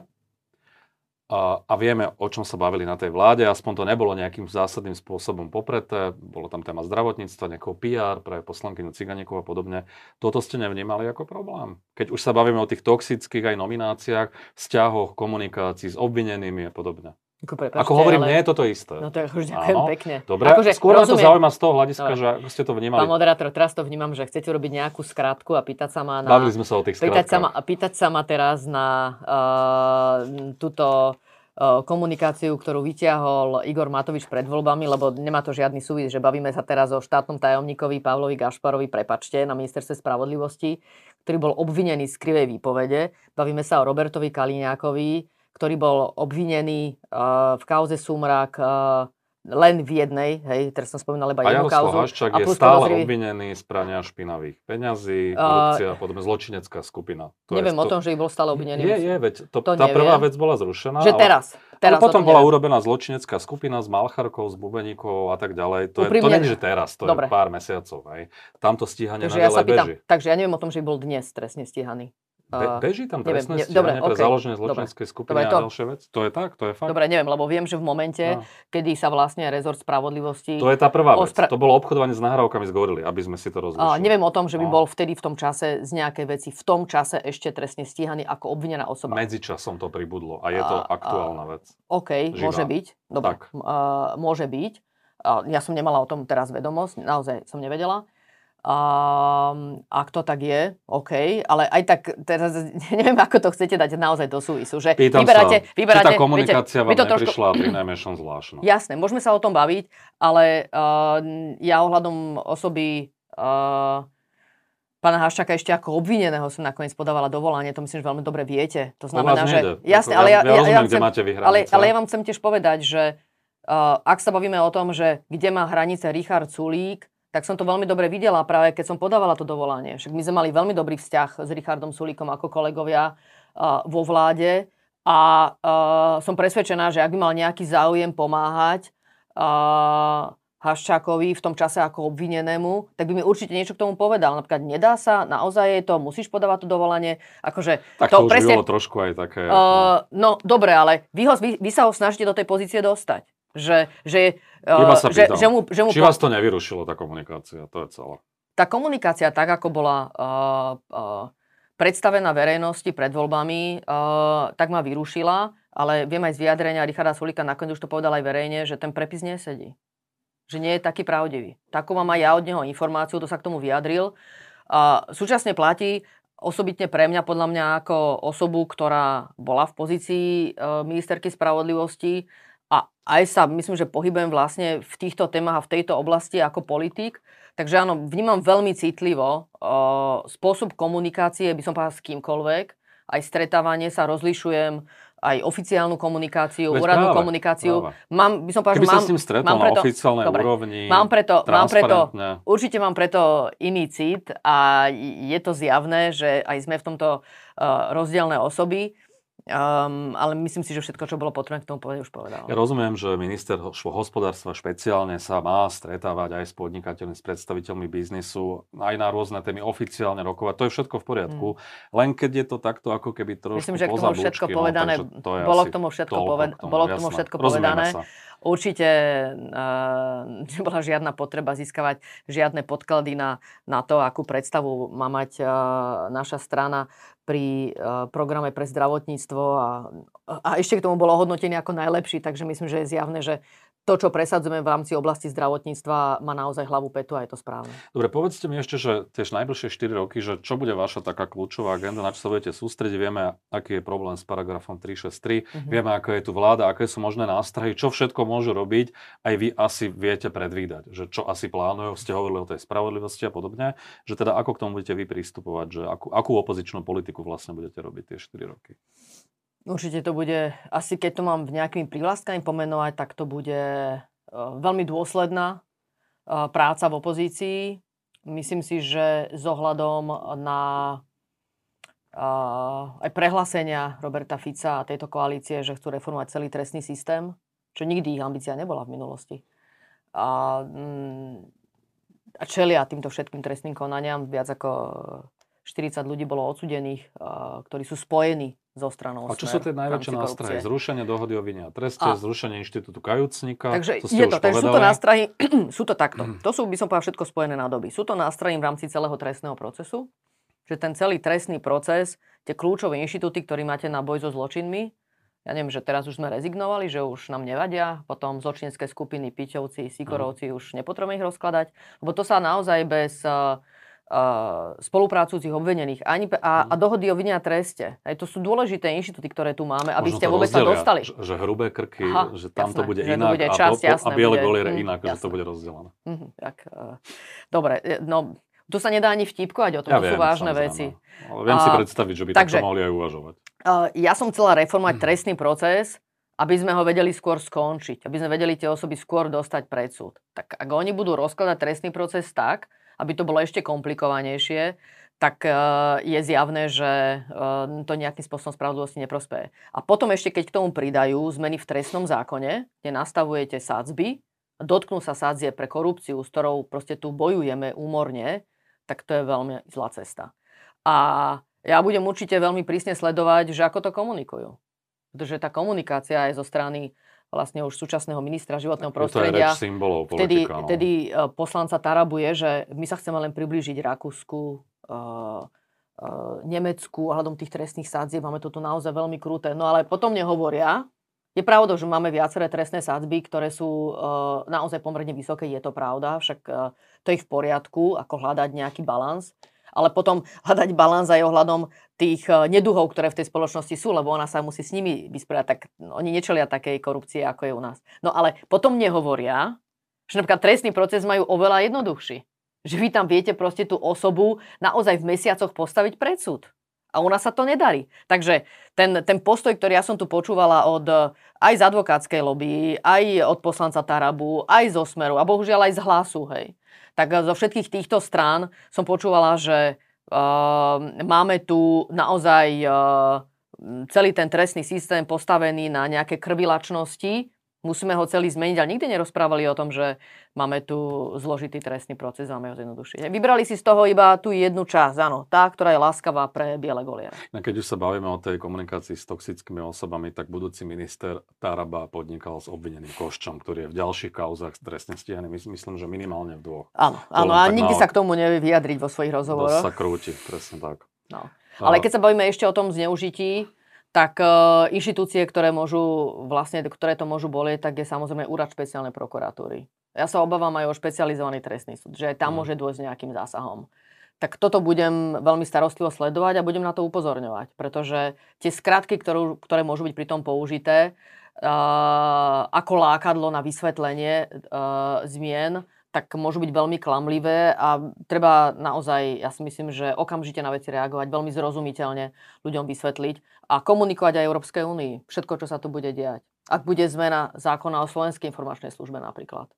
A, a vieme, o čom sa bavili na tej vláde, aspoň to nebolo nejakým zásadným spôsobom popreté, bolo tam téma zdravotníctva, nejakého PR pre poslankyňu Ciganíkov a podobne. Toto ste nevnímali ako problém? Keď už sa bavíme o tých toxických aj nomináciách, vzťahoch, komunikácii s obvinenými a podobne. Ako, prepačte, Ako hovorím, ale... nie je toto isté. No je už ďakujem Áno. pekne. Dobre, akože, skôr rozumiem. ma to zaujíma z toho hľadiska, Dobre. že ako ste to vnímali. Pán moderátor, teraz to vnímam, že chcete urobiť nejakú skratku a pýtať sa ma na... Bavili sme sa o tých pýtať sa ma, pýtať sa ma teraz na uh, túto uh, komunikáciu, ktorú vyťahol Igor Matovič pred voľbami, lebo nemá to žiadny súvis, že bavíme sa teraz o štátnom tajomníkovi Pavlovi Gašparovi, prepačte, na ministerstve spravodlivosti, ktorý bol obvinený z krivej výpovede. Bavíme sa o Robertovi Kaliňákovi, ktorý bol obvinený uh, v kauze Sumrak uh, len v jednej, hej, teraz som spomínal iba jednu kauzu. Haščák a je stále podozrivý... obvinený z prania špinavých peňazí, korupcia a podobne, zločinecká skupina. To neviem je, o tom, že ich bol stále obvinený. Je, je, veď to, to tá neviem. prvá vec bola zrušená. Že ale, teraz. teraz ale potom bola neviem. urobená zločinecká skupina s Malcharkou, s Bubeníkov a tak ďalej. To, je, to nie je, že teraz, to Dobre. je pár mesiacov. Hej. Tamto stíhanie takže ja sa pýtam, beží. Takže ja neviem o tom, že bol dnes trestne stíhaný. Be- beží tam trestné neviem, stíhanie dobre, pre okay. založenie zločineckej skupiny dobre, to, a ďalšie vec? To je tak? To je fakt? Dobre, neviem, lebo viem, že v momente, no. kedy sa vlastne rezort spravodlivosti... To je tá prvá vec. Ospra- to bolo obchodovanie s nahrávkami z gorily, aby sme si to rozlišili. neviem o tom, že by no. bol vtedy v tom čase z nejakej veci v tom čase ešte trestne stíhaný ako obvinená osoba. Medzičasom to pribudlo a je to a, aktuálna a, vec. OK, Živá. môže byť. Dobre, tak. Uh, môže byť. Uh, ja som nemala o tom teraz vedomosť, naozaj som nevedela. Um, ak to tak je, OK, ale aj tak teraz neviem, ako to chcete dať naozaj do súvisu. Že Pýtam vyberáte, sa, vyberáte, tá komunikácia viete, vám to neprišla trošku... pri najmenšom zvláštno. Jasné, môžeme sa o tom baviť, ale uh, ja ohľadom osoby uh, pána Haščaka ešte ako obvineného som nakoniec podávala dovolanie, to myslím, že veľmi dobre viete. To znamená, že... Jasne, ale ja, ja, ja, rozumiem, ja, chcem, máte ale, ale ja vám chcem tiež povedať, že uh, ak sa bavíme o tom, že kde má hranice Richard Sulík, tak som to veľmi dobre videla práve keď som podávala to dovolanie. Však my sme mali veľmi dobrý vzťah s Richardom Sulíkom ako kolegovia uh, vo vláde a uh, som presvedčená, že ak by mal nejaký záujem pomáhať uh, Haščákovi v tom čase ako obvinenému, tak by mi určite niečo k tomu povedal. Napríklad nedá sa, naozaj je to, musíš podávať to dovolanie. Akože, tak to, to už presne, trošku aj také. Uh, no dobre, ale vy, ho, vy, vy sa ho snažíte do tej pozície dostať. Že, že Uh, sa že, že mu, že mu Či po... vás to nevyrušilo, tá komunikácia? To je celé. Tá komunikácia, tak ako bola uh, uh, predstavená verejnosti pred voľbami, uh, tak ma vyrušila, ale viem aj z vyjadrenia Richarda Sulika, nakoniec už to povedal aj verejne, že ten prepis nesedí. Že nie je taký pravdivý. Takú mám aj ja od neho informáciu, to sa k tomu vyjadril. Uh, súčasne platí, osobitne pre mňa, podľa mňa ako osobu, ktorá bola v pozícii uh, ministerky spravodlivosti, a aj sa, myslím, že pohybujem vlastne v týchto témach a v tejto oblasti ako politik. Takže áno, vnímam veľmi citlivo uh, spôsob komunikácie, by som povedal s kýmkoľvek. Aj stretávanie sa rozlišujem, aj oficiálnu komunikáciu, Veď úradnú práve, komunikáciu. Práve. Mám, by som povedal, Keby mám, sa s tým stretol mám preto, na oficiálnej dobre, úrovni, mám preto, mám preto, určite mám preto iný cit a je to zjavné, že aj sme v tomto uh, rozdielne osoby. Um, ale myslím si, že všetko, čo bolo potrebné k tomu povedať, už povedal. Ja rozumiem, že minister hospodárstva špeciálne sa má stretávať aj s podnikateľmi, s predstaviteľmi biznisu, aj na rôzne témy oficiálne rokovať. To je všetko v poriadku. Hmm. Len keď je to takto ako keby trošku Myslím, že k tomu všetko no, povedané, to je bolo k tomu všetko, poved- bolo k tomu všetko povedané. Sa. Určite uh, nebola žiadna potreba získavať žiadne podklady na, na to, akú predstavu má mať uh, naša strana pri uh, programe pre zdravotníctvo. A, a ešte k tomu bolo hodnotený ako najlepší, takže myslím, že je zjavné, že to, čo presadzujeme v rámci oblasti zdravotníctva, má naozaj hlavu petu a je to správne. Dobre, povedzte mi ešte, že tiež najbližšie 4 roky, že čo bude vaša taká kľúčová agenda, na čo sa budete sústrediť. Vieme, aký je problém s paragrafom 363, mm-hmm. vieme, aká je tu vláda, aké sú možné nástrahy, čo všetko môžu robiť. Aj vy asi viete predvídať, že čo asi plánujú, ste hovorili o tej spravodlivosti a podobne, že teda ako k tomu budete vy pristupovať, že akú, akú opozičnú politiku vlastne budete robiť tie 4 roky. Určite to bude, asi keď to mám v nejakými prívlastkami pomenovať, tak to bude uh, veľmi dôsledná uh, práca v opozícii. Myslím si, že s ohľadom na uh, aj prehlásenia Roberta Fica a tejto koalície, že chcú reformovať celý trestný systém, čo nikdy ich ambícia nebola v minulosti. A, mm, a čelia týmto všetkým trestným konaniam. Viac ako 40 ľudí bolo odsudených, ktorí sú spojení zo stranou. A čo sú tie najväčšie nástrahy? Zrušenie dohody o vine a treste, a. zrušenie inštitútu kajúcnika. Takže to je to, takže sú to nástrahy, sú to takto. Mm. To sú, by som povedal, všetko spojené na doby. Sú to nástrahy v rámci celého trestného procesu, že ten celý trestný proces, tie kľúčové inštitúty, ktoré máte na boj so zločinmi, ja neviem, že teraz už sme rezignovali, že už nám nevadia, potom zločinecké skupiny, Piťovci, Sikorovci, mm. už nepotrebujeme ich rozkladať, lebo to sa naozaj bez uh, spolupracujúcich obvinených ani, a, a mhm. dohody o vine a treste. Aj to sú dôležité inštitúty, ktoré tu máme, aby Možno ste vôbec sa dostali. Že, že hrubé krky, Aha, že tam jasné, to bude inak bude časť, a, jasné, a biele goliere mm, inak, jasné. že to bude rozdelené. Mm, tak, uh, dobre, e, no tu sa nedá ani vtipkovať o tom, ja to viem, sú vážne veci. Ale viem si predstaviť, že by takže, takto mohli aj uvažovať. Uh, ja som chcela reformovať mm. trestný proces, aby sme ho vedeli skôr skončiť, aby sme vedeli tie osoby skôr dostať pred súd. Tak ak oni budú rozkladať trestný proces tak, aby to bolo ešte komplikovanejšie, tak eh, je zjavné, že eh, to nejakým spôsobom spravodlivosti neprospeje. A potom ešte, keď k tomu pridajú zmeny v trestnom zákone, kde nastavujete sádzby, dotknú sa sádzie pre korupciu, s ktorou proste tu bojujeme úmorne, tak to je veľmi zlá cesta. A ja budem určite veľmi prísne sledovať, že ako to komunikujú. Pretože tá komunikácia aj zo strany vlastne už súčasného ministra životného prostredia. To je symbolov politika, vtedy, no. vtedy e, poslanca Tarabuje, že my sa chceme len priblížiť Rakúsku, uh, uh, Nemecku ohľadom tých trestných sádzieb. Máme to tu naozaj veľmi kruté. No ale potom nehovoria, je pravda, že máme viaceré trestné sádzby, ktoré sú uh, naozaj pomerne vysoké, je to pravda, však uh, to je v poriadku, ako hľadať nejaký balans ale potom hľadať balans aj ohľadom tých eh, neduhov, ktoré v tej spoločnosti sú, lebo ona sa musí s nimi vysporiadať, tak oni nečelia takej korupcie, ako je u nás. No ale potom nehovoria, že napríklad trestný proces majú oveľa jednoduchší. Že vy tam viete proste tú osobu naozaj v mesiacoch postaviť pred súd. A u nás sa to nedarí. Takže ten, ten postoj, ktorý ja som tu počúvala od aj z advokátskej lobby, aj od poslanca Tarabu, aj zo Smeru a bohužiaľ aj z hlasu, hej. Tak zo všetkých týchto strán som počúvala, že uh, máme tu naozaj uh, celý ten trestný systém postavený na nejaké krvilačnosti, musíme ho celý zmeniť, ale nikdy nerozprávali o tom, že máme tu zložitý trestný proces, máme ho zjednodušiť. Vybrali si z toho iba tú jednu časť, áno, tá, ktorá je láskavá pre biele goliere. No, keď už sa bavíme o tej komunikácii s toxickými osobami, tak budúci minister Taraba podnikal s obvineným Koščom, ktorý je v ďalších kauzach trestne stíhaný, myslím, že minimálne v dvoch. Áno, áno, a nikdy sa k tomu nevie vyjadriť vo svojich rozhovoroch. sa krúti, presne tak. No. Ale keď sa bavíme ešte o tom zneužití, tak uh, inštitúcie, ktoré, môžu, vlastne, ktoré to môžu bolieť, tak je samozrejme úrad špeciálnej prokuratúry. Ja sa obávam aj o špecializovaný trestný súd, že aj tam mm. môže dôjsť nejakým zásahom. Tak toto budem veľmi starostlivo sledovať a budem na to upozorňovať, pretože tie skratky, ktorú, ktoré môžu byť pri tom použité, uh, ako lákadlo na vysvetlenie uh, zmien, tak môžu byť veľmi klamlivé a treba naozaj, ja si myslím, že okamžite na veci reagovať, veľmi zrozumiteľne ľuďom vysvetliť a komunikovať aj Európskej únii všetko, čo sa tu bude diať. Ak bude zmena zákona o Slovenskej informačnej službe napríklad,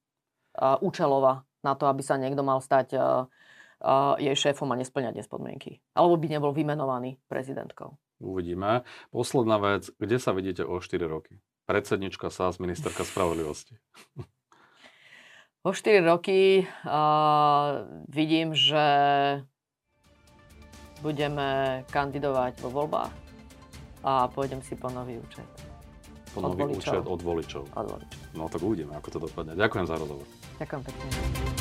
účelová na to, aby sa niekto mal stať jej šéfom a nesplňať dnes podmienky. Alebo by nebol vymenovaný prezidentkou. Uvidíme. Posledná vec, kde sa vidíte o 4 roky? Predsednička SAS, ministerka spravodlivosti. O 4 roky uh, vidím, že budeme kandidovať vo voľbách a pôjdem si po nový účet. Po nový účet od voličov. Od voličov. No tak uvidíme, ako to dopadne. Ďakujem za rozhovor. Ďakujem pekne.